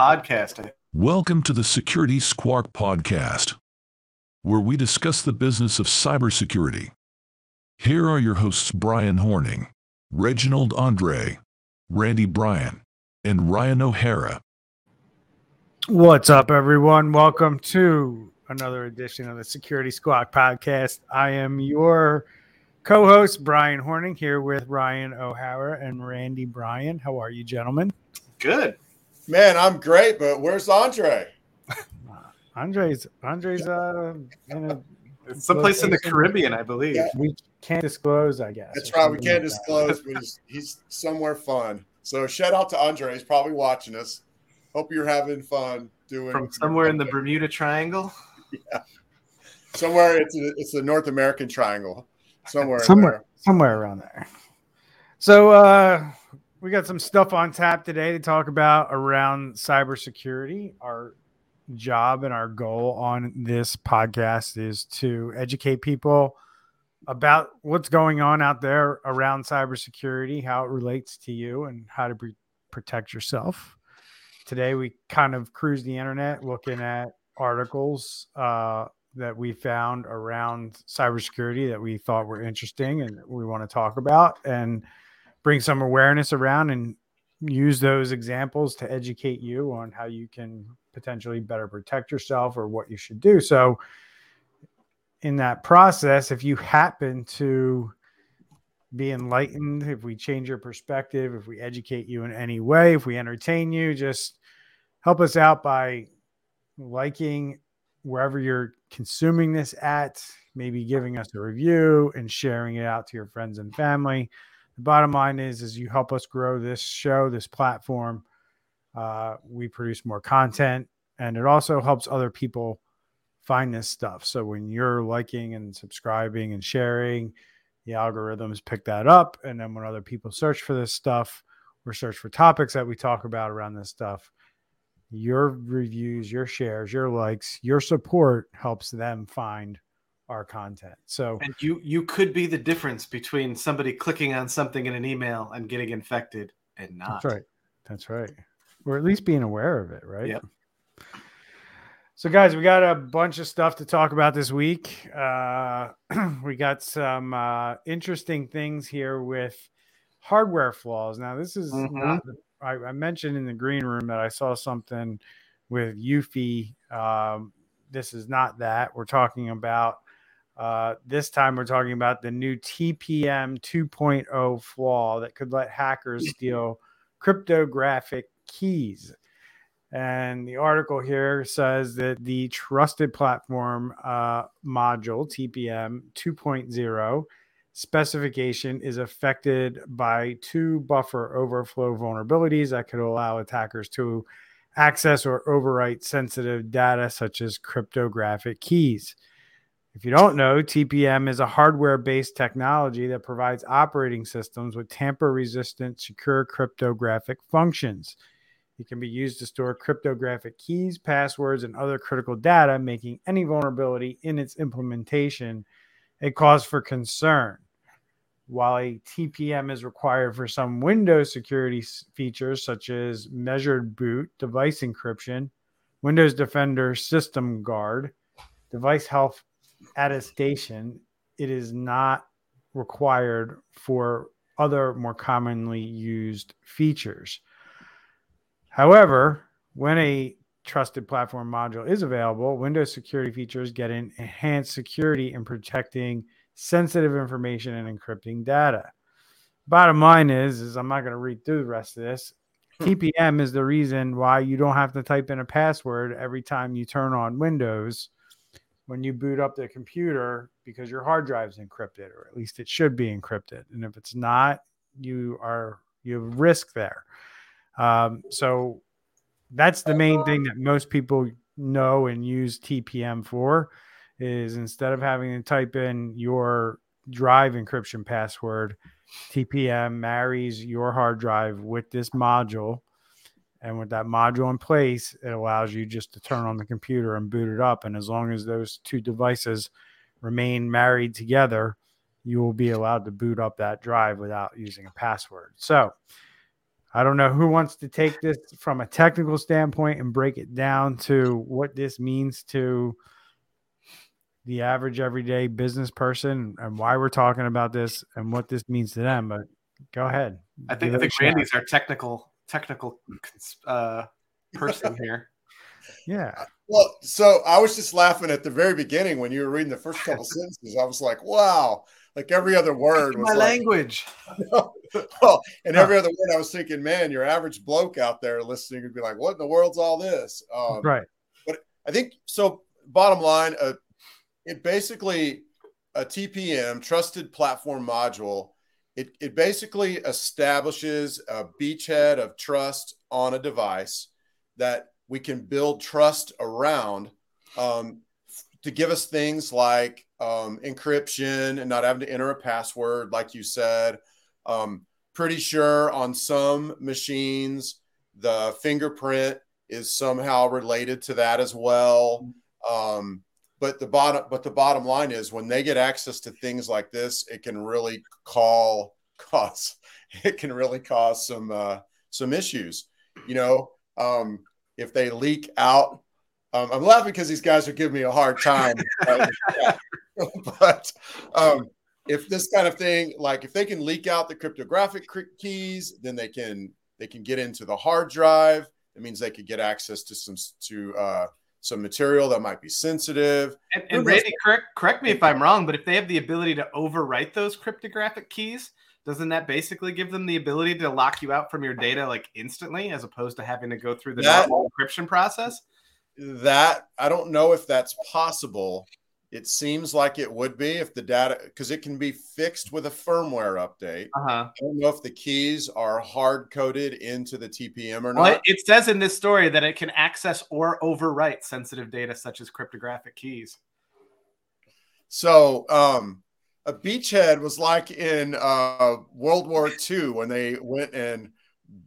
podcast. Welcome to the Security Squawk podcast, where we discuss the business of cybersecurity. Here are your hosts Bryan Hornung, Reginald Andre, Randy Bryan, and Ryan O'Hara. What's up, everyone? Welcome to another edition of the Security Squawk podcast. I am your co host, Bryan Hornung, here with Ryan O'Hara and Randy Bryan. How are you, gentlemen? Good. Man, I'm great, but where's Andre? Andre's Andre's uh in a It's someplace in the Caribbean, I believe. Yeah. we can't disclose, I guess. That's right. We can't like disclose, but he's, he's somewhere fun. So shout out to Andre. He's probably watching us. Hope you're having fun doing From somewhere in the Bermuda Triangle. Yeah, somewhere. It's a, it's the North American Triangle. Somewhere. in somewhere somewhere around there. So uh we got some stuff on tap today to talk about around cybersecurity. Our job and our goal on this podcast is to educate people about what's going on out there around cybersecurity, how it relates to you, and how to pre- protect yourself. Today, we kind of cruise the internet looking at articles uh, that we found around cybersecurity that we thought were interesting and we want to talk about and bring some awareness around and use those examples to educate you on how you can potentially better protect yourself or what you should do. So, in that process, if you happen to be enlightened, if we change your perspective, if we educate you in any way, if we entertain you, just help us out by liking wherever you're consuming this at, maybe giving us a review and sharing it out to your friends and family. The bottom line is, is you help us grow this show, this platform. Uh, we produce more content, and it also helps other people find this stuff. So when you're liking and subscribing and sharing, the algorithms pick that up, and then when other people search for this stuff or search for topics that we talk about around this stuff, your reviews, your shares, your likes, your support helps them find our content. So And you you could be the difference between somebody clicking on something in an email and getting infected and not. That's right. That's right. Or at least being aware of it, right? Yep. So, guys, we got a bunch of stuff to talk about this week. Uh, we got some uh, interesting things here with hardware flaws. Now, this is Mhm. not, I, I mentioned in the green room that I saw something with Eufy. Um, this is not that. We're talking about uh, this time, we're talking about the new TPM 2.0 flaw that could let hackers steal cryptographic keys. And the article here says that the trusted platform uh, module, TPM 2.0 specification, is affected by two buffer overflow vulnerabilities that could allow attackers to access or overwrite sensitive data such as cryptographic keys. If you don't know, TPM is a hardware based technology that provides operating systems with tamper resistant, secure cryptographic functions. It can be used to store cryptographic keys, passwords, and other critical data, making any vulnerability in its implementation a cause for concern. While a TPM is required for some Windows security features such as measured boot, device encryption, Windows Defender System Guard, device health attestation, it is not required for other more commonly used features. However, when a trusted platform module is available, Windows security features get an enhanced security in protecting sensitive information and encrypting data. Bottom line is, is I'm not going to read through the rest of this. TPM is the reason why you don't have to type in a password every time you turn on Windows when you boot up the computer because your hard drive is encrypted, or at least it should be encrypted. And if it's not, you are you have risk there. Um, so that's the main thing that most people know and use TPM for is instead of having to type in your drive encryption password, TPM marries your hard drive with this module. And with that module in place, it allows you just to turn on the computer and boot it up. And as long as those two devices remain married together, you will be allowed to boot up that drive without using a password. So, I don't know who wants to take this from a technical standpoint and break it down to what this means to the average everyday business person and why we're talking about this and what this means to them. But go ahead. I think I think Randy's our technical technical uh, person here. Yeah. Well, so I was just laughing at the very beginning when you were reading the first couple sentences. I was like, wow, like every other word was my like, language. well, and every other word I was thinking, man, your average bloke out there listening would be like, what in the world's all this? Um, right. But I think so. Bottom line, uh, it basically a TPM, trusted platform module. It, it basically establishes a beachhead of trust on a device that we can build trust around um, to give us things like um, encryption and not having to enter a password, like you said. Um, pretty sure on some machines, the fingerprint is somehow related to that as well. Um, but the bottom, but the bottom line is when they get access to things like this, it can really call cause it can really cause some uh, some issues. You know, um, if they leak out um, I'm laughing because these guys are giving me a hard time. but um, if this kind of thing, like if they can leak out the cryptographic keys, then they can they can get into the hard drive. It means they could get access to some to uh, some material that might be sensitive. And, and Randy, correct correct me if I'm wrong, but if they have the ability to overwrite those cryptographic keys, doesn't that basically give them the ability to lock you out from your data like instantly, as opposed to having to go through the that, encryption process? that I don't know if that's possible. It seems like it would be if the data, because it can be fixed with a firmware update. Uh-huh. I don't know if the keys are hard coded into the TPM or not. Well, it says in this story that it can access or overwrite sensitive data such as cryptographic keys. So, um, a beachhead was like in uh, World War II when they went and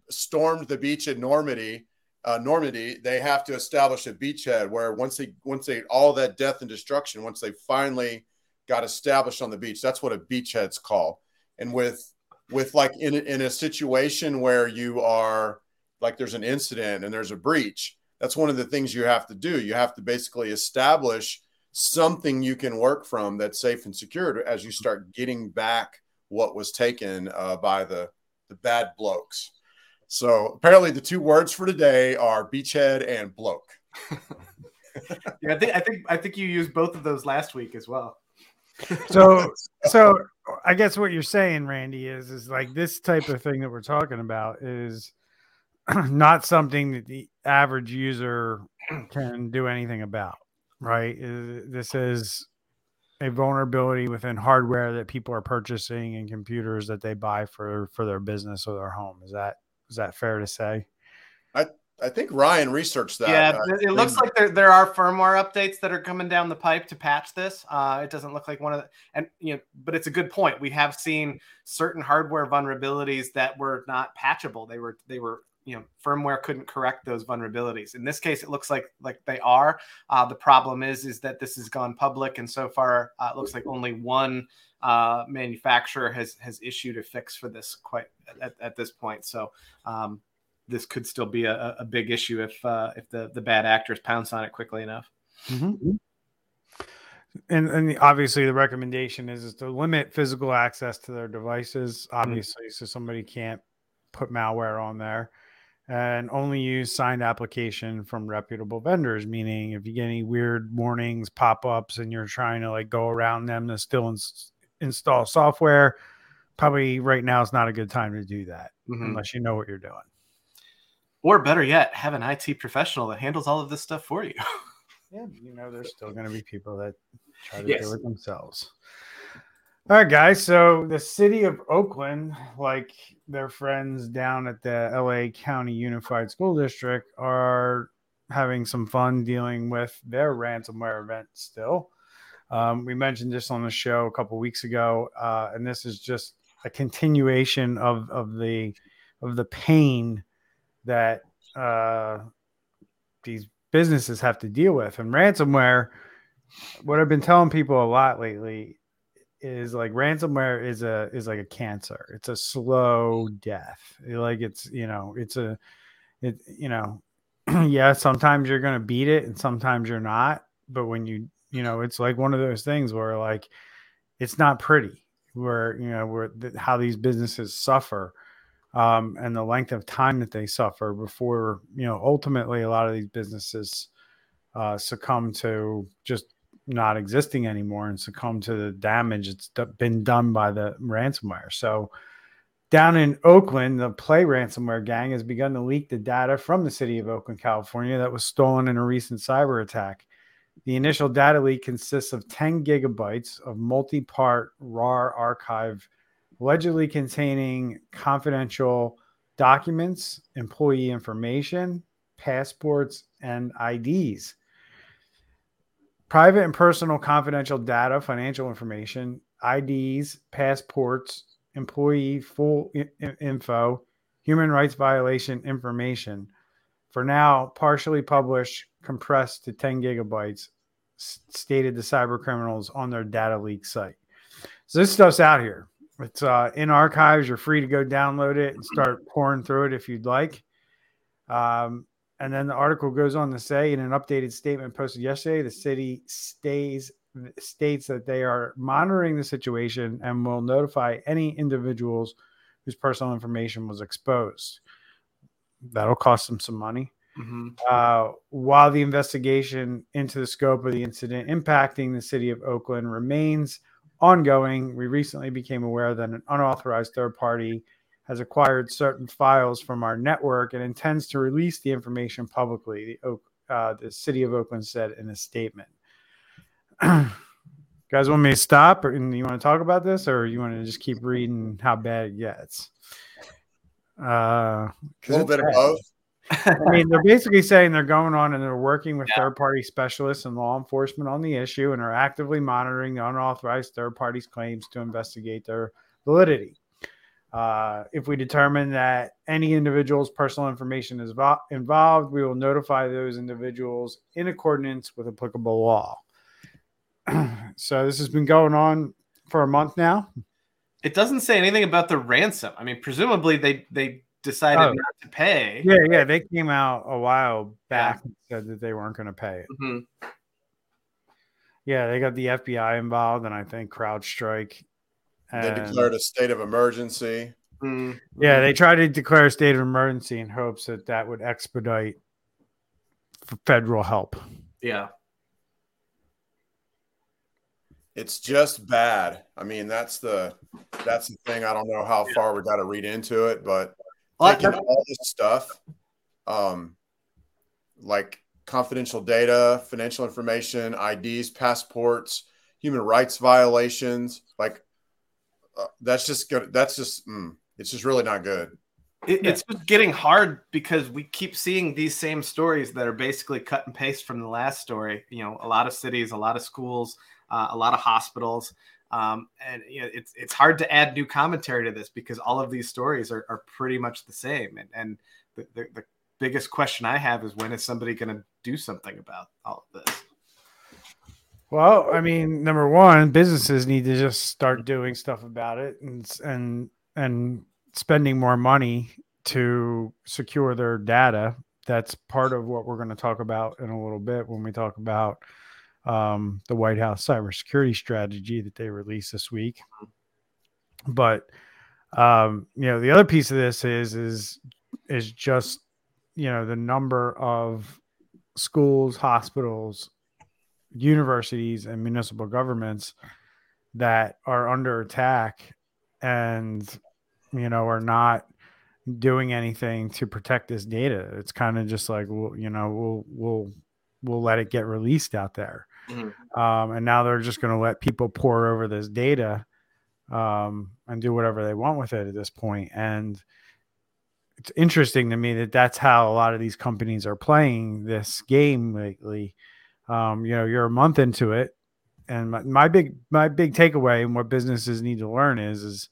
stormed the beach at Normandy uh, Normandy, they have to establish a beachhead where once they once they all that death and destruction, once they finally got established on the beach, that's what a beachhead's called. And with with like in in a situation where you are like there's an incident and there's a breach, that's one of the things you have to do. You have to basically establish something you can work from that's safe and secure as you start getting back what was taken uh, by the the bad blokes. So apparently, the two words for today are beachhead and bloke. yeah, I think I think I think you used both of those last week as well. so so I guess what you're saying, Randy, is is like this type of thing that we're talking about is not something that the average user can do anything about, right? Uh, this is a vulnerability within hardware that people are purchasing and computers that they buy for for their business or their home. Is that is that fair to say? I I think Ryan researched that. Yeah, uh, it looks like there, there are firmware updates that are coming down the pipe to patch this. Uh, it doesn't look like one of the and you know, but it's a good point. We have seen certain hardware vulnerabilities that were not patchable. They were they were you know firmware couldn't correct those vulnerabilities in this case it looks like like they are uh, the problem is is that this has gone public and so far uh, it looks like only one uh, manufacturer has has issued a fix for this quite at, at this point. So um, this could still be a, a big issue if uh, if the the bad actors pounce on it quickly enough. Mm-hmm. And, and obviously the recommendation is, is to limit physical access to their devices mm-hmm. obviously mm-hmm. so somebody can't put malware on there and only use signed application from reputable vendors meaning if you get any weird warnings pop-ups and you're trying to like go around them to still ins- install software, probably right now is not a good time to do that mm-hmm. unless you know what you're doing. Or better yet, have an IT professional that handles all of this stuff for you. yeah, you know, there's still going to be people that try to yes. do it themselves. All right, guys. So the city of Oakland, like their friends down at the LA County Unified School District, are having some fun dealing with their ransomware event still. Um, we mentioned this on the show a couple weeks ago, uh, and this is just a continuation of of the of the pain that uh, these businesses have to deal with. And ransomware, what I've been telling people a lot lately, is like ransomware is a is like a cancer. It's a slow death. Like it's you know it's a it you know yeah sometimes you're gonna beat it and sometimes you're not. But when you you know it's like one of those things where like it's not pretty. Where you know where the, how these businesses suffer. Um, and the length of time that they suffer before you know ultimately a lot of these businesses uh, succumb to just not existing anymore and succumb to the damage that's been done by the ransomware. So, down in Oakland, the Play ransomware gang has begun to leak the data from the city of Oakland, California, that was stolen in a recent cyber attack. The initial data leak consists of 10 gigabytes of multi part RAR archive, allegedly containing confidential documents, employee information, passports, and IDs. Private and personal confidential data, financial information, IDs, passports, employee full I- info, human rights violation information. For now, partially published, compressed to 10 gigabytes, stated the cyber criminals on their data leak site. So this stuff's out here. It's uh, in archives. You're free to go download it and start pouring through it if you'd like. Um, and then the article goes on to say in an updated statement posted yesterday, the city stays states that they are monitoring the situation and will notify any individuals whose personal information was exposed. That'll cost them some money. Mm-hmm. Uh, while the investigation into the scope of the incident impacting the city of Oakland remains ongoing, we recently became aware that an unauthorized third party has acquired certain files from our network and intends to release the information publicly, the, uh, the city of Oakland said in a statement. guys want me to stop or and you want to talk about this or you want to just keep reading how bad it gets? Uh, a little bit bad. of both. I mean, they're basically saying they're going on and they're working with yeah. third party specialists and law enforcement on the issue and are actively monitoring the unauthorized third parties' claims to investigate their validity. Uh, if we determine that any individual's personal information is vo- involved, we will notify those individuals in accordance with applicable law. so this has been going on for a month now. It doesn't say anything about the ransom. I mean, presumably they they decided oh. not to pay. Yeah, yeah, they came out a while back yeah. and said that they weren't going to pay it. Mm-hmm. Yeah, they got the FBI involved, and I think CrowdStrike they declared a state of emergency. Mm, yeah, they tried to declare a state of emergency in hopes that that would expedite federal help. Yeah. It's just bad. I mean, that's the that's the thing. I don't know how far we got to read into it, but well, taking all this stuff, um, like confidential data, financial information, IDs, passports, human rights violations, like uh, that's just good. That's just mm, it's just really not good. It, it's getting hard because we keep seeing these same stories that are basically cut and paste from the last story. You know, a lot of cities, a lot of schools, uh, a lot of hospitals. Um, and you know, it's it's hard to add new commentary to this because all of these stories are, are pretty much the same. And and the, the, the biggest question I have is when is somebody going to do something about all of this? Well, I mean, number one, businesses need to just start doing stuff about it and and and spending more money to secure their data. That's part of what we're going to talk about in a little bit when we talk about um, the White House cybersecurity strategy that they released this week. But um, you know, the other piece of this is is is just you know the number of schools, hospitals, universities and municipal governments that are under attack and you know are not doing anything to protect this data. It's kind of just like well you know we'll we'll we'll let it get released out there. Mm-hmm. um, and now they're just going to let people pour over this data um, and do whatever they want with it at this point. And it's interesting to me that that's how a lot of these companies are playing this game lately um, you know you're a month into it. And my, my big my big takeaway and what businesses need to learn is is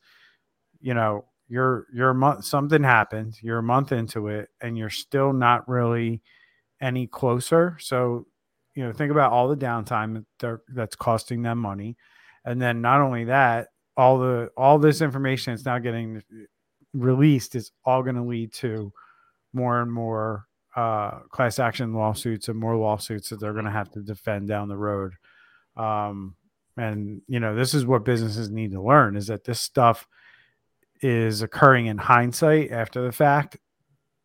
you know you're you're a month something happened you're a month into it and you're still not really any closer. So you know think about all the downtime that that's costing them money. And then not only that, all the all this information that's now getting released is all going to lead to more and more uh, class action lawsuits and more lawsuits that they're going to have to defend down the road. Um, and you know, this is what businesses need to learn: is that this stuff is occurring in hindsight after the fact.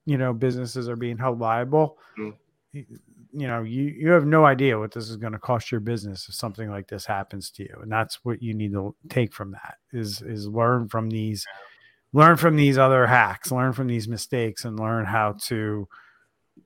You know, businesses are being held liable. Mm. You know, you you have no idea what this is going to cost your business if something like this happens to you, and that's what you need to take from that is is learn from these, learn from these other hacks, learn from these mistakes, and learn how to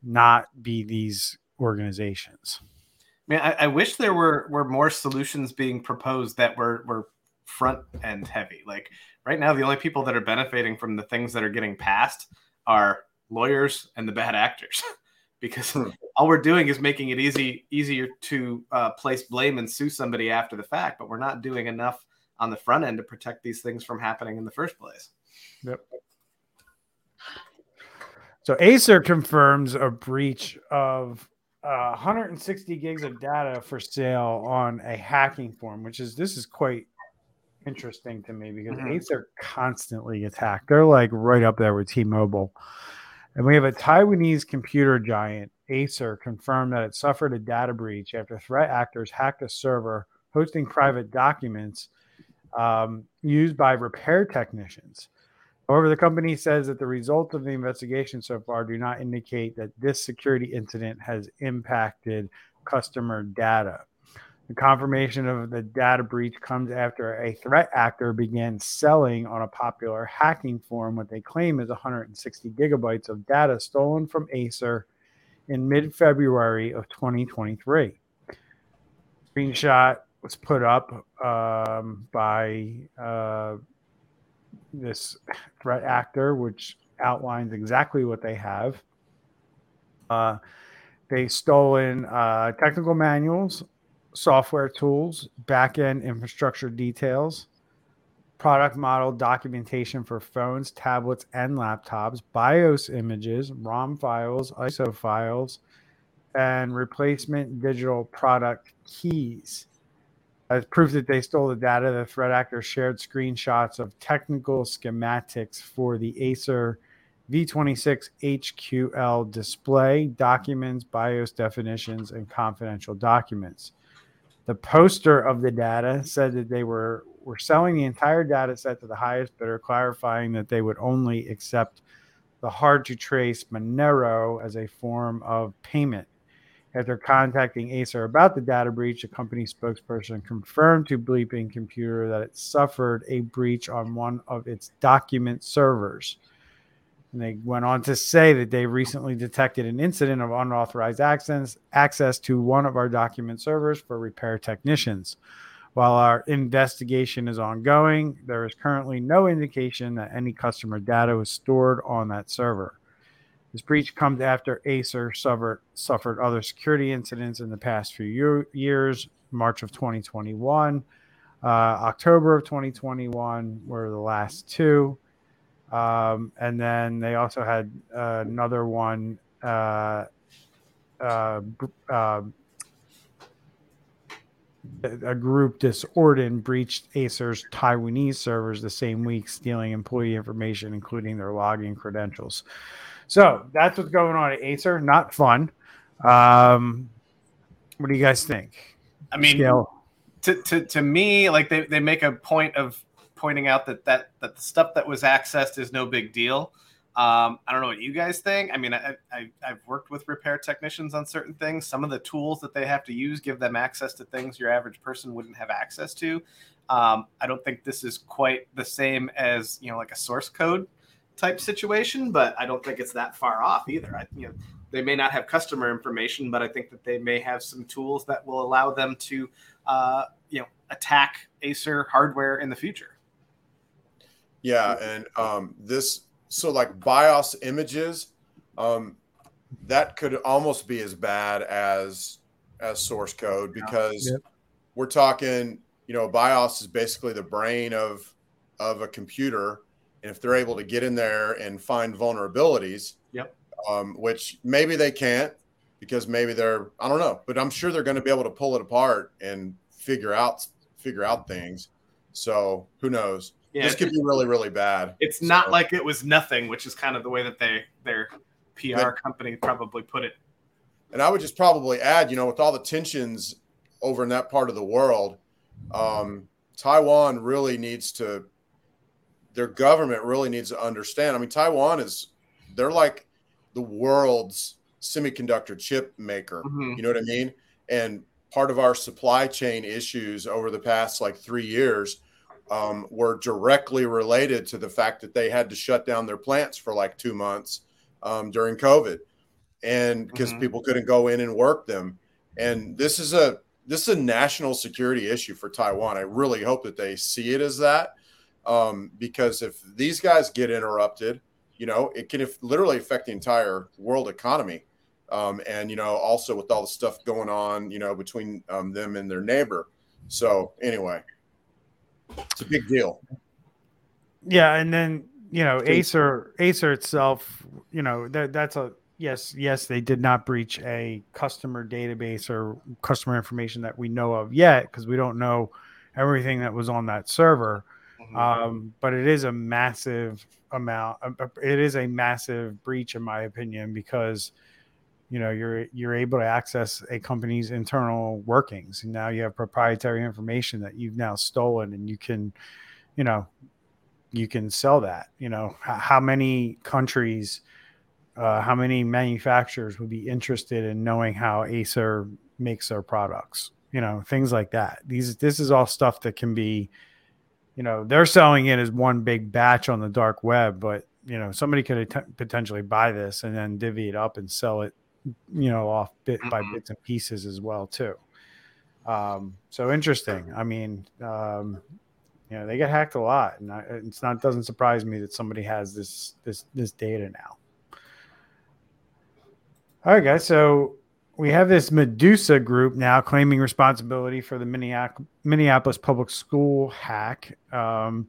not be these organizations. I mean, I, I wish there were were more solutions being proposed that were were front end heavy. Like right now, the only people that are benefiting from the things that are getting passed are lawyers and the bad actors, because hmm. all we're doing is making it easy easier to uh, place blame and sue somebody after the fact. But we're not doing enough on the front end to protect these things from happening in the first place. Yep. So Acer confirms a breach of uh, 160 gigs of data for sale on a hacking form, which is this is quite interesting to me because mm-hmm. Acer constantly gets attacked. They're like right up there with T-Mobile. And we have a Taiwanese computer giant, Acer, confirmed that it suffered a data breach after threat actors hacked a server hosting private documents um, used by repair technicians. However, the company says that the results of the investigation so far do not indicate that this security incident has impacted customer data. The confirmation of the data breach comes after a threat actor began selling on a popular hacking forum what they claim is 160 gigabytes of data stolen from Acer in mid February of 2023. Screenshot was put up um, by uh, this threat actor, which outlines exactly what they have. Uh, they stolen uh, technical manuals, software tools, backend infrastructure details, product model documentation for phones, tablets, and laptops, BIOS images, ROM files, ISO files, and replacement digital product keys. As proof that they stole the data, the threat actor shared screenshots of technical schematics for the Acer V26 HQL display, documents, BIOS definitions, and confidential documents. The poster of the data said that they were, were selling the entire data set to the highest bidder, clarifying that they would only accept the hard to trace Monero as a form of payment. After contacting Acer about the data breach, a company spokesperson confirmed to Bleeping Computer that it suffered a breach on one of its document servers. And they went on to say that they recently detected an incident of unauthorized access, access to one of our document servers for repair technicians. While our investigation is ongoing, there is currently no indication that any customer data was stored on that server. This breach comes after Acer suffered, suffered other security incidents in the past few year, years. March of 2021, uh, October of 2021 were the last two. Um, and then they also had uh, another one. Uh, uh, uh a group Desorden breached Acer's Taiwanese servers the same week, stealing employee information, including their login credentials. So that's what's going on at Acer. Not fun. Um, what do you guys think? I mean, to, to, to me, like they, they make a point of pointing out that, that that the stuff that was accessed is no big deal. Um, I don't know what you guys think. I mean, I, I, have worked with repair technicians on certain things. Some of the tools that they have to use give them access to things your average person wouldn't have access to. Um, I don't think this is quite the same as you know, like a source code type situation, but I don't think it's that far off either. I, you know, they may not have customer information, but I think that they may have some tools that will allow them to, uh, you know, attack Acer hardware in the future. Yeah, and um, this so like BIOS images, um, that could almost be as bad as as source code because yep. we're talking, you know, BIOS is basically the brain of of a computer and if they're able to get in there and find vulnerabilities, yep. Um, which maybe they can't because maybe they're I don't know, but I'm sure they're going to be able to pull it apart and figure out figure out things. So who knows? Yeah, this could be really, really bad. It's So- not like it was nothing, which is kind of the way that they their PR But- company probably put it. And I would just probably add, you know, with all the tensions over in that part of the world, um, Taiwan really needs to, their government really needs to understand. I mean, Taiwan is, they're like the world's semiconductor chip maker. Mhm. You know what I mean? And part of our supply chain issues over the past like three years um, were directly related to the fact that they had to shut down their plants for like two months um, during COVID, and because Mhm. people couldn't go in and work them. And this is a this is a national security issue for Taiwan. I really hope that they see it as that, um, because if these guys get interrupted, you know, it can if, literally affect the entire world economy. Um, and you know, also with all the stuff going on, you know, between um, them and their neighbor. So anyway, it's a big deal. Yeah, and then you know Acer Acer itself, you know that that's a yes yes they did not breach a customer database or customer information that we know of yet because we don't know everything that was on that server. Um, but it is a massive amount. uh, uh, It is a massive breach, in my opinion, because you know you're you're able to access a company's internal workings, and now you have proprietary information that you've now stolen, and you can, you know, you can sell that. You know, how many countries, uh, how many manufacturers would be interested in knowing how Acer makes their products? You know, things like that. These this is all stuff that can be you know they're selling it as one big batch on the dark web but you know somebody could att- potentially buy this and then divvy it up and sell it you know off bit by Mhm. bits and pieces as well too. Um so interesting. I mean um you know they get hacked a lot and I, it's not doesn't surprise me that somebody has this this this data now. All right guys so we have this Medusa group now claiming responsibility for the Minneapolis, public school hack. Um,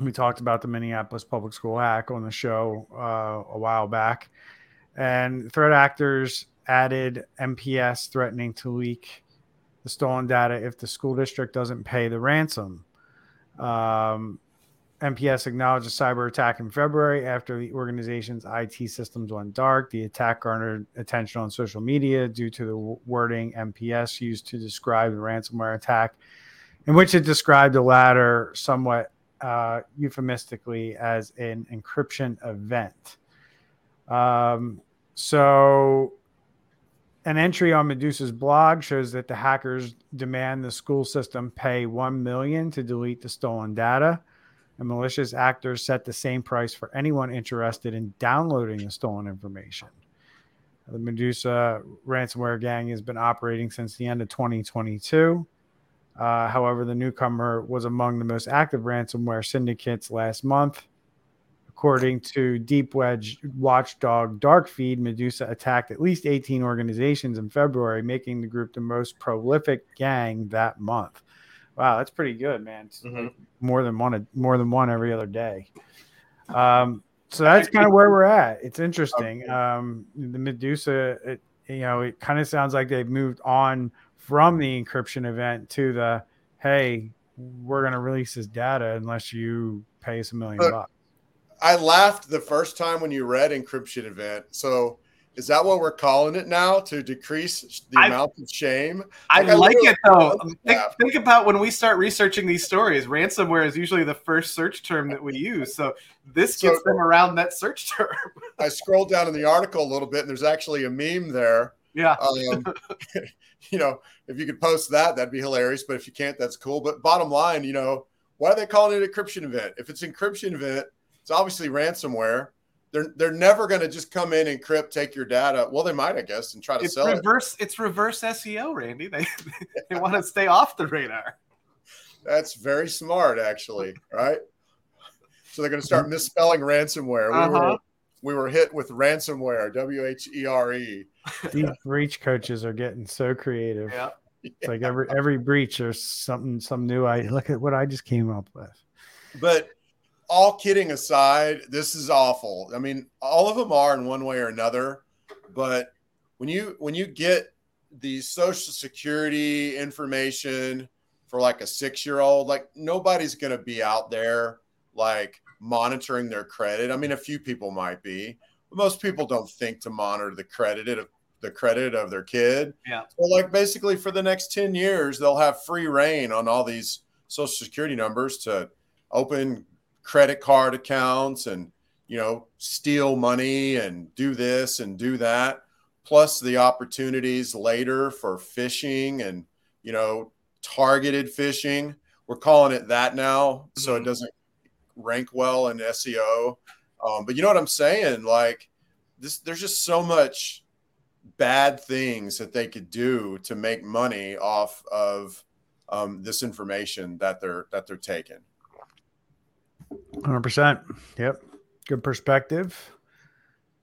we talked about the Minneapolis public school hack on the show uh, a while back, and threat actors added MPS threatening to leak the stolen data if the school district doesn't pay the ransom. Um, MPS acknowledged a cyber attack in February after the organization's IT systems went dark. The attack garnered attention on social media due to the wording MPS used to describe the ransomware attack, in which it described the latter somewhat uh, euphemistically as an encryption event. Um, so, an entry on Medusa's blog shows that the hackers demand the school system pay one million to delete the stolen data and malicious actors set the same price for anyone interested in downloading the stolen information. The Medusa ransomware gang has been operating since the end of 2022. Uh, however, the newcomer was among the most active ransomware syndicates last month. According to Deep Web watchdog Darkfeed, Medusa attacked at least 18 organizations in February, making the group the most prolific gang that month. Wow, that's pretty good, man. Mhm. More than one, more than one every other day. Um, so that's kind of where we're at. It's interesting. Um, the Medusa, it, you know, it kind of sounds like they've moved on from the encryption event to the hey, we're going to release this data unless you pay us a million bucks. I laughed the first time when you read encryption event. So is that what we're calling it now to decrease the I- amount of shame? I Like, I like it though. Think, think about when we start researching these stories. Ransomware is usually the first search term that we use. So this So- gets them around that search term. I scrolled down in the article a little bit and there's actually a meme there. yeah. Um, you know, if you could post that, that'd be hilarious. But if you can't, that's cool. But bottom line, you know, why are they calling it encryption event? If it's encryption event, it's obviously ransomware. They're they're never going to just come in, and crypt take your data. Well, they might, I guess, and try to It's sell it. reverse. It's reverse SEO, Randy. They they want to stay off the radar. That's very smart, actually, right? So they're going to start misspelling ransomware. We, were, Uh-huh. we were hit with ransomware, W H E R E. These breach coaches are getting so creative. Yeah. It's like every every breach there's something some new I look at what I just came up with. But all kidding aside, this is awful. I mean, all of them are in one way or another. But when you when you get the social security information for like a six year old. Like nobody's going to be out there like monitoring their credit. I mean, a few people might be, but most people don't think to monitor the credit of the credit of their kid. Yeah. So like basically for the next 10 years, they'll have free reign on all these social security numbers to open credit card accounts and you know steal money and do this and do that plus the opportunities later for phishing and you know targeted phishing. We're calling it that now so it Mhm. doesn't rank well in seo um, but you know what i'm saying? Like this there's just so much bad things that they could do to make money off of um, this information that they're that they're taking Hundred percent. Yep. Good perspective.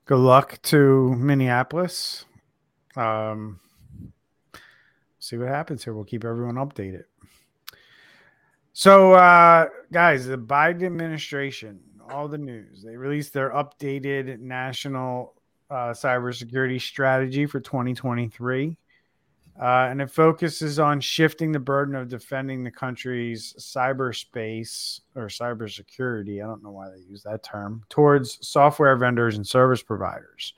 Good luck to Minneapolis. Um, see what happens here. We'll keep everyone updated. So, uh, guys, the Biden administration, all the news, they released their updated national uh, cybersecurity strategy for 2023. Uh, and it focuses on shifting the burden of defending the country's cyberspace or cybersecurity. I don't know why they use that term towards software vendors and service providers.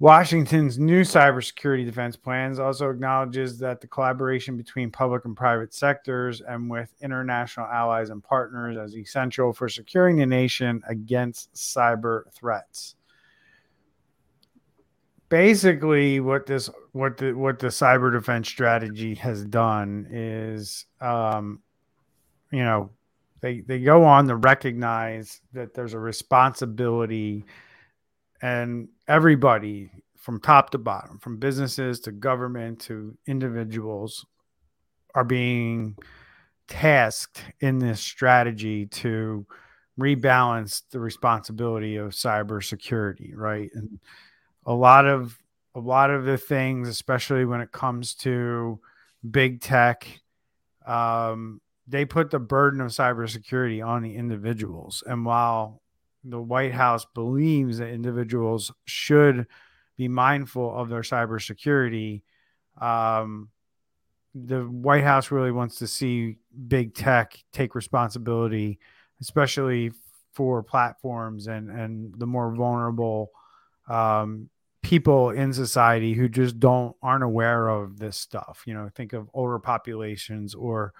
Washington's new cybersecurity defense plans also acknowledges that the collaboration between public and private sectors and with international allies and partners is essential for securing the nation against cyber threats basically what this what the what the cyber defense strategy has done is um you know they they go on to recognize that there's a responsibility and everybody from top to bottom from businesses to government to individuals are being tasked in this strategy to rebalance the responsibility of cybersecurity right? And a lot of a lot of the things, especially when it comes to big tech, um, they put the burden of cybersecurity on the individuals. And while the White House believes that individuals should be mindful of their cybersecurity, um, the White House really wants to see big tech take responsibility, especially for platforms and and the more vulnerable um, people in society who just don't aren't aware of this stuff. You know, think of older populations or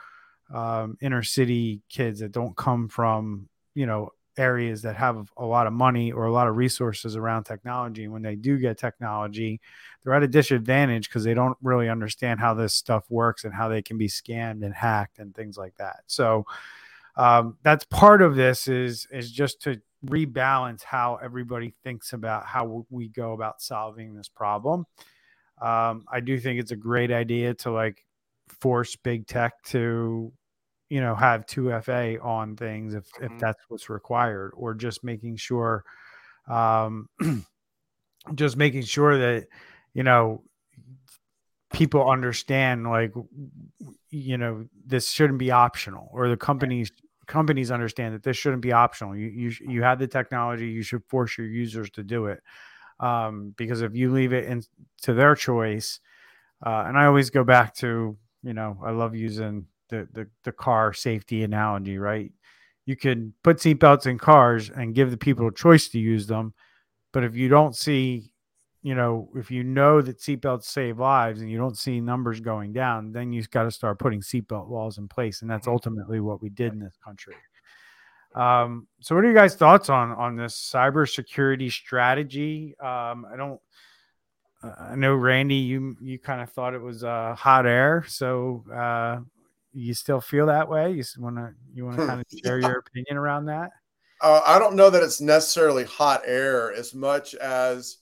um, inner city kids that don't come from you know areas that have a lot of money or a lot of resources around technology. And when they do get technology, they're at a disadvantage because they don't really understand how this stuff works and how they can be scammed and hacked and things like that. So um, that's part of this is is just to rebalance how everybody thinks about how we go about solving this problem. Um, I do think it's a great idea to like force big tech to, you know, have 2FA on things if, if Mhm. that's what's required, or just making sure, um, just making sure that, you know, people understand like, you know, this shouldn't be optional or the companies companies understand that this shouldn't be optional. You you you have the technology, you should force your users to do it. Um, because if you leave it in to their choice, uh, and I always go back to you know I love using the the, the car safety analogy, right? You can put seatbelts in cars and give the people a choice to use them, but if you don't see you know, if you know that seatbelts save lives and you don't see numbers going down, then you've got to start putting seatbelt laws in place, and that's Mhm. ultimately what we did in this country. Um, so, what are you guys' thoughts on on this cybersecurity strategy? Um, I don't. uh, I know Randy, you you kind of thought it was uh, hot air, so uh, you still feel that way. You want to you want to kind of share your opinion around that? Uh, I don't know that it's necessarily hot air as much as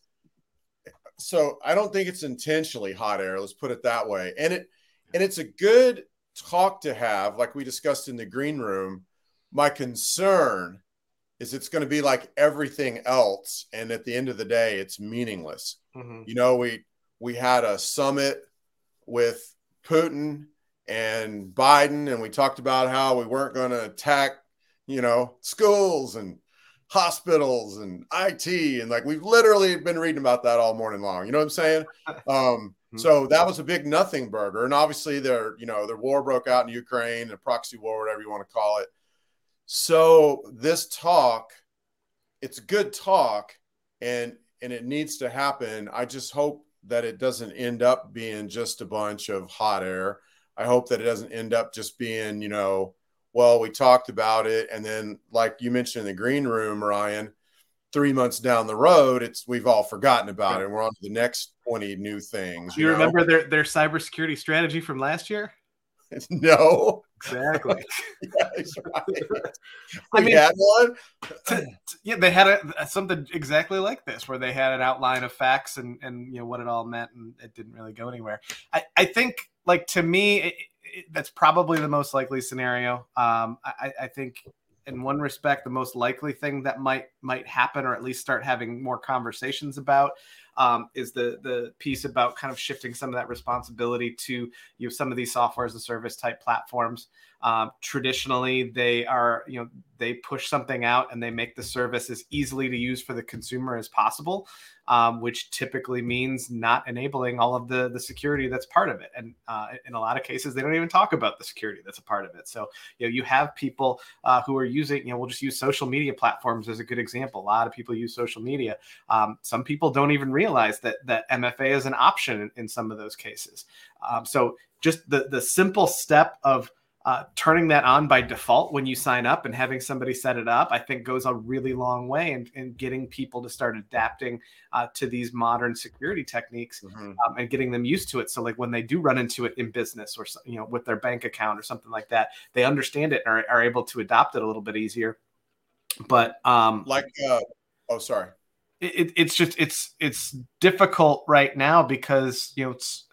so I don't think it's intentionally hot air. Let's put it that way. And it and it's a good talk to have, like we discussed in the green room. My concern is it's going to be like everything else, and at the end of the day, it's meaningless. Mhm. You know, we we had a summit with Putin and Biden, and we talked about how we weren't going to attack, you know, schools and hospitals and IT and like we've literally been reading about that all morning long. You know what I'm saying? Um, hmm. so that was a big nothing burger, and obviously their you know their war broke out in Ukraine, a proxy war, whatever you want to call it. So this talk, it's good talk, and and it needs to happen. I just hope that it doesn't end up being just a bunch of hot air. I hope that it doesn't end up just being you know well, we talked about it, and then like you mentioned in the green room, Ryan, three months down the road, it's we've all forgotten about it, and we're on to the next twenty new things. You, you remember their their cybersecurity strategy from last year? no, exactly. yeah, right. I mean, had one. To, to, yeah, they had a, something exactly like this, where they had an outline of facts and and you know what it all meant, and it didn't really go anywhere. I I think like to me. It, that's probably the most likely scenario. Um, I, I, think, in one respect, the most likely thing that might might happen, or at least start having more conversations about, um, is the the piece about kind of shifting some of that responsibility to you know some of these software as a service type platforms. Um, traditionally, they are you know they push something out and they make the service as easily to use for the consumer as possible um, which typically means not enabling all of the the security that's part of it. And uh, in a lot of cases, they don't even talk about the security that's a part of it. So you know, you have people uh, who are using, you know, we'll just use social media platforms as a good example. A lot of people use social media. Um, some people don't even realize that that MFA is an option in, in some of those cases. Um, so just the the simple step of uh, turning that on by default when you sign up and having somebody set it up, I think goes a really long way in, in getting people to start adapting uh, to these modern security techniques mm-hmm. um, and getting them used to it. So, like when they do run into it in business or you know with their bank account or something like that, they understand it and are, are able to adopt it a little bit easier. But um, like, uh, oh, sorry. It, it's just it's it's difficult right now because you know it's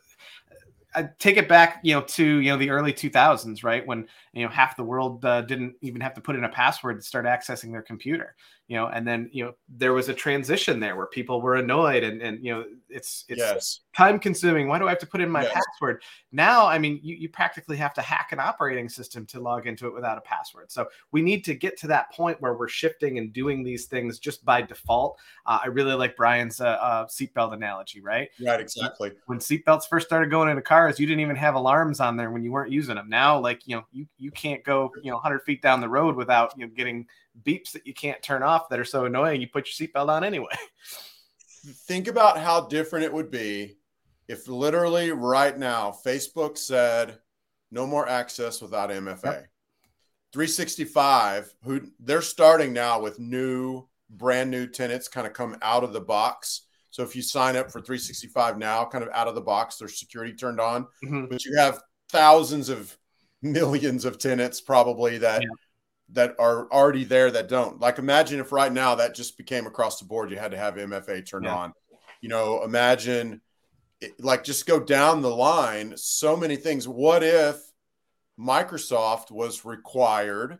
I take it back, you know, to you know the early 2000s, right? When you know half the world uh, didn't even have to put in a password to start accessing their computer you know and then you know there was a transition there where people were annoyed and and you know it's it's yes. time consuming. Why do i have to put in my yes. password? Now i mean you, you practically have to hack an operating system to log into it without a password. So we need to get to that point where we're shifting and doing these things just by default. Uh, i really like Bryan's uh, uh, seatbelt analogy right? Right exactly. When seatbelts first started going into cars you didn't even have alarms on there when you weren't using them. Now like you know you, you can't go you know 100 feet down the road without you know getting beeps that you can't turn off that are so annoying you put your seatbelt on anyway. Think about how different it would be if literally right now Facebook said no more access without MFA. Yep. 365, who they're starting now with new, brand new tenants kind of come out of the box. So if you sign up for 365 now, kind of out of the box, there's security turned on, mm-hmm. but you have thousands of millions of tenants probably that yeah that are already there that don't. Like imagine if right now that just became across the board, you had to have MFA turned yeah. on. You know, imagine like just go down the line, so many things. What if Microsoft was required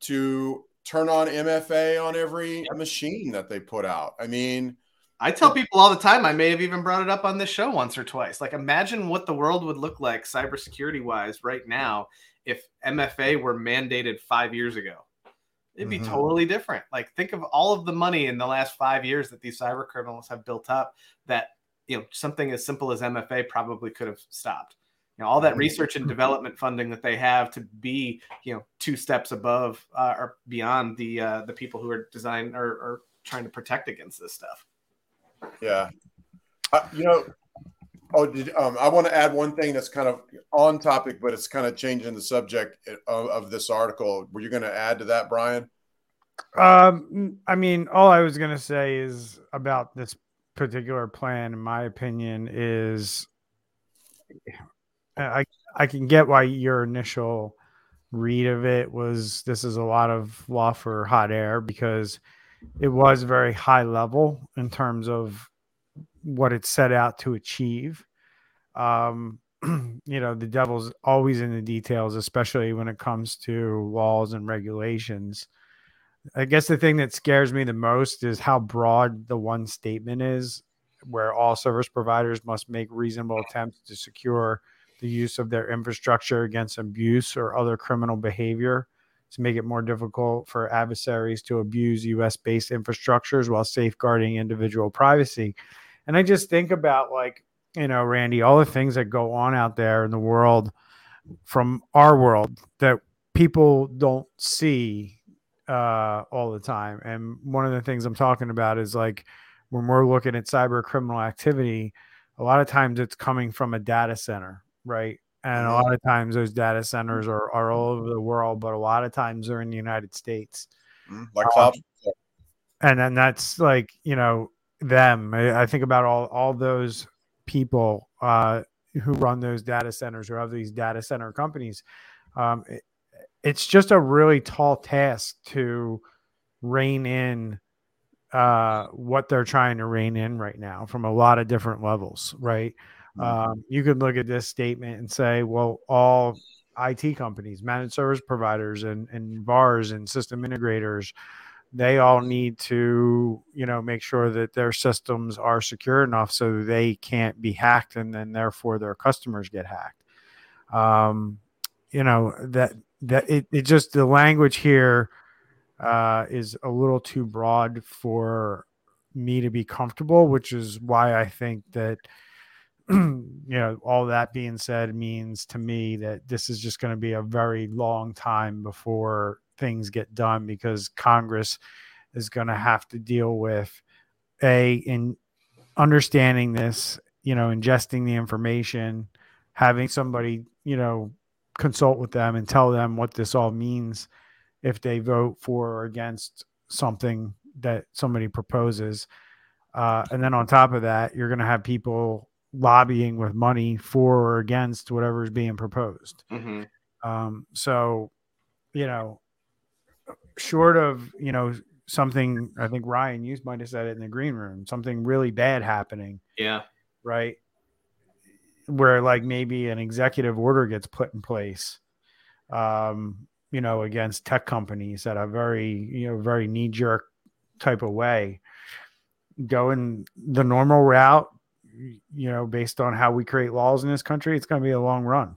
to turn on MFA on every machine that they put out? I mean, I tell people all the time, I may have even brought it up on this show once or twice. Like, imagine what the world would look like cybersecurity wise right now if MFA were mandated five years ago. It'd be mm-hmm. totally different. Like think of all of the money in the last five years that these cyber criminals have built up that you know something as simple as MFA probably could have stopped. You know all that research and development funding that they have to be you know two steps above uh, or beyond the uh, the people who are design or, or trying to protect against this stuff. Yeah, uh, you know Oh, did, um, I want to add one thing that's kind of on topic, but it's kind of changing the subject of, of this article. Were you going to add to that, Bryan? Um, I mean, all I was going to say is about this particular plan, in my opinion, is I I can get why your initial read of it was this is a lot of law for hot air because it was very high level in terms of what it set out to achieve. Um, you know, the devil's always in the details, especially when it comes to laws and regulations. I guess the thing that scares me the most is how broad the one statement is, where all service providers must make reasonable attempts to secure the use of their infrastructure against abuse or other criminal behavior to make it more difficult for adversaries to abuse US based infrastructures while safeguarding individual privacy. And I just think about, like, you know, Randy, all the things that go on out there in the world from our world that people don't see uh, all the time. And one of the things I'm talking about is like when we're looking at cyber criminal activity, a lot of times it's coming from a data center, right? And a lot of times those data centers are, are all over the world, but a lot of times they're in the United States. Mm-hmm. Like. Um, and then that's like, you know, them. I, I think about all all those people uh, who run those data centers, or have these data center companies. Um, it, it's just a really tall task to rein in uh, what they're trying to rein in right now from a lot of different levels, right? Mm-hmm. Um, you could look at this statement and say, well, all IT companies, managed service providers, and, and VARs and system integrators, they all need to, you know, make sure that their systems are secure enough so they can't be hacked, and then therefore their customers get hacked. Um, you know that that it, it just the language here uh, is a little too broad for me to be comfortable, which is why I think that you know all that being said means to me that this is just going to be a very long time before things get done because Congress is going to have to deal with a in understanding this, you know, ingesting the information, having somebody, you know, consult with them and tell them what this all means if they vote for or against something that somebody proposes. Uh, and then on top of that, you're going to have people lobbying with money for or against whatever is being proposed. Mm-hmm. Um, so, you know, short of, you know, something, I think Ryan, you might have said it in the green room, something really bad happening. Yeah. Right where like maybe an executive order gets put in place um you know against tech companies that are very you know very knee jerk type of way going the normal route you know based on how we create laws in this country it's going to be a long run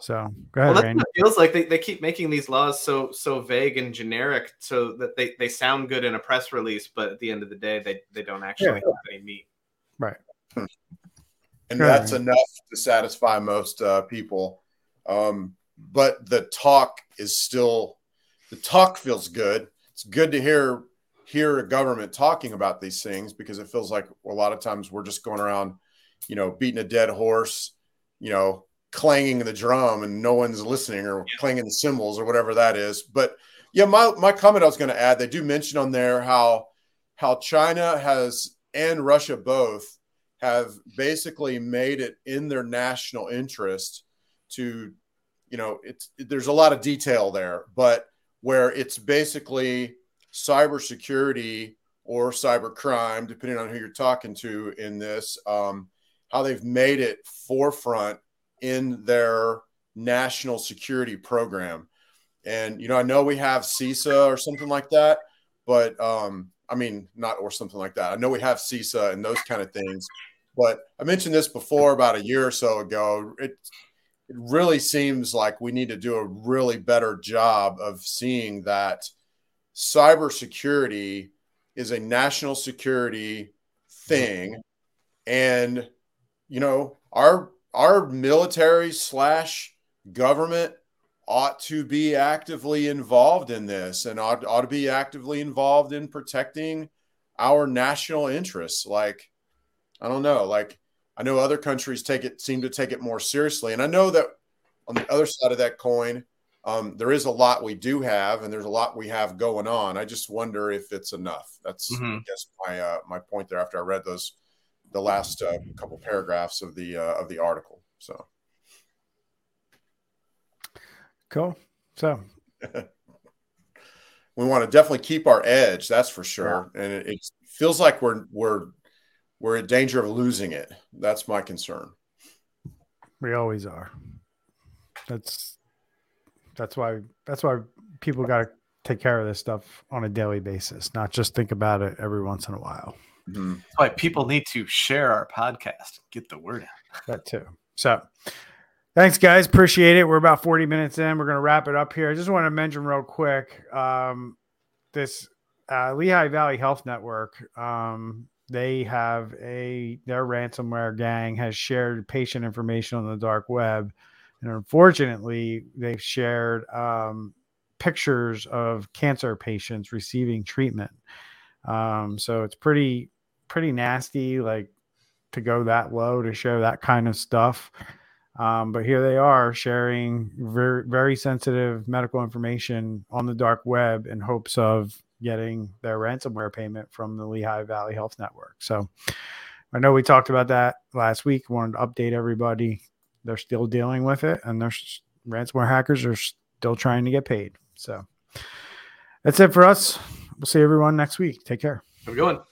so go ahead, well, Randy. it feels like they, they keep making these laws so so vague and generic so that they, they sound good in a press release, but at the end of the day they, they don't actually yeah. have any meat. Right. Hmm and that's enough to satisfy most uh, people. Um, but the talk is still the talk feels good. It's good to hear hear a government talking about these things because it feels like a lot of times we're just going around, you know, beating a dead horse, you know, clanging the drum and no one's listening or yeah. clanging the cymbals or whatever that is. But yeah, my my comment I was going to add, they do mention on there how how China has and Russia both have basically made it in their national interest to, you know, it's there's a lot of detail there, but where it's basically cybersecurity or cyber crime, depending on who you're talking to in this, um, how they've made it forefront in their national security program. And you know, I know we have CISA or something like that, but um, I mean, not or something like that. I know we have CISA and those kind of things, but I mentioned this before about a year or so ago. It it really seems like we need to do a really better job of seeing that cybersecurity is a national security thing, and you know our our military slash government ought to be actively involved in this and ought, ought to be actively involved in protecting our national interests like I don't know. Like I know other countries take it seem to take it more seriously, and I know that on the other side of that coin, um, there is a lot we do have, and there's a lot we have going on. I just wonder if it's enough. That's mm-hmm. I guess my uh, my point there. After I read those the last uh, couple paragraphs of the uh, of the article, so cool. So. we want to definitely keep our edge. That's for sure, yeah. and it, it feels like we're we're we're in danger of losing it. That's my concern. We always are. That's that's why that's why people got to take care of this stuff on a daily basis, not just think about it every once in a while. Mm-hmm. That's why people need to share our podcast, get the word out. That too. So, Thanks, guys. Appreciate it. We're about 40 minutes in. We're going to wrap it up here. I just want to mention real quick um, this uh, Lehigh Valley Health Network. Um, they have a their ransomware gang has shared patient information on the dark web, and unfortunately, they've shared um, pictures of cancer patients receiving treatment. Um, so it's pretty pretty nasty, like to go that low to show that kind of stuff. Um, but here they are sharing very very sensitive medical information on the dark web in hopes of getting their ransomware payment from the Lehigh Valley Health Network. So I know we talked about that last week. Wanted to update everybody. They're still dealing with it, and their ransomware hackers are still trying to get paid. So that's it for us. We'll see everyone next week. Take care. Have a good one.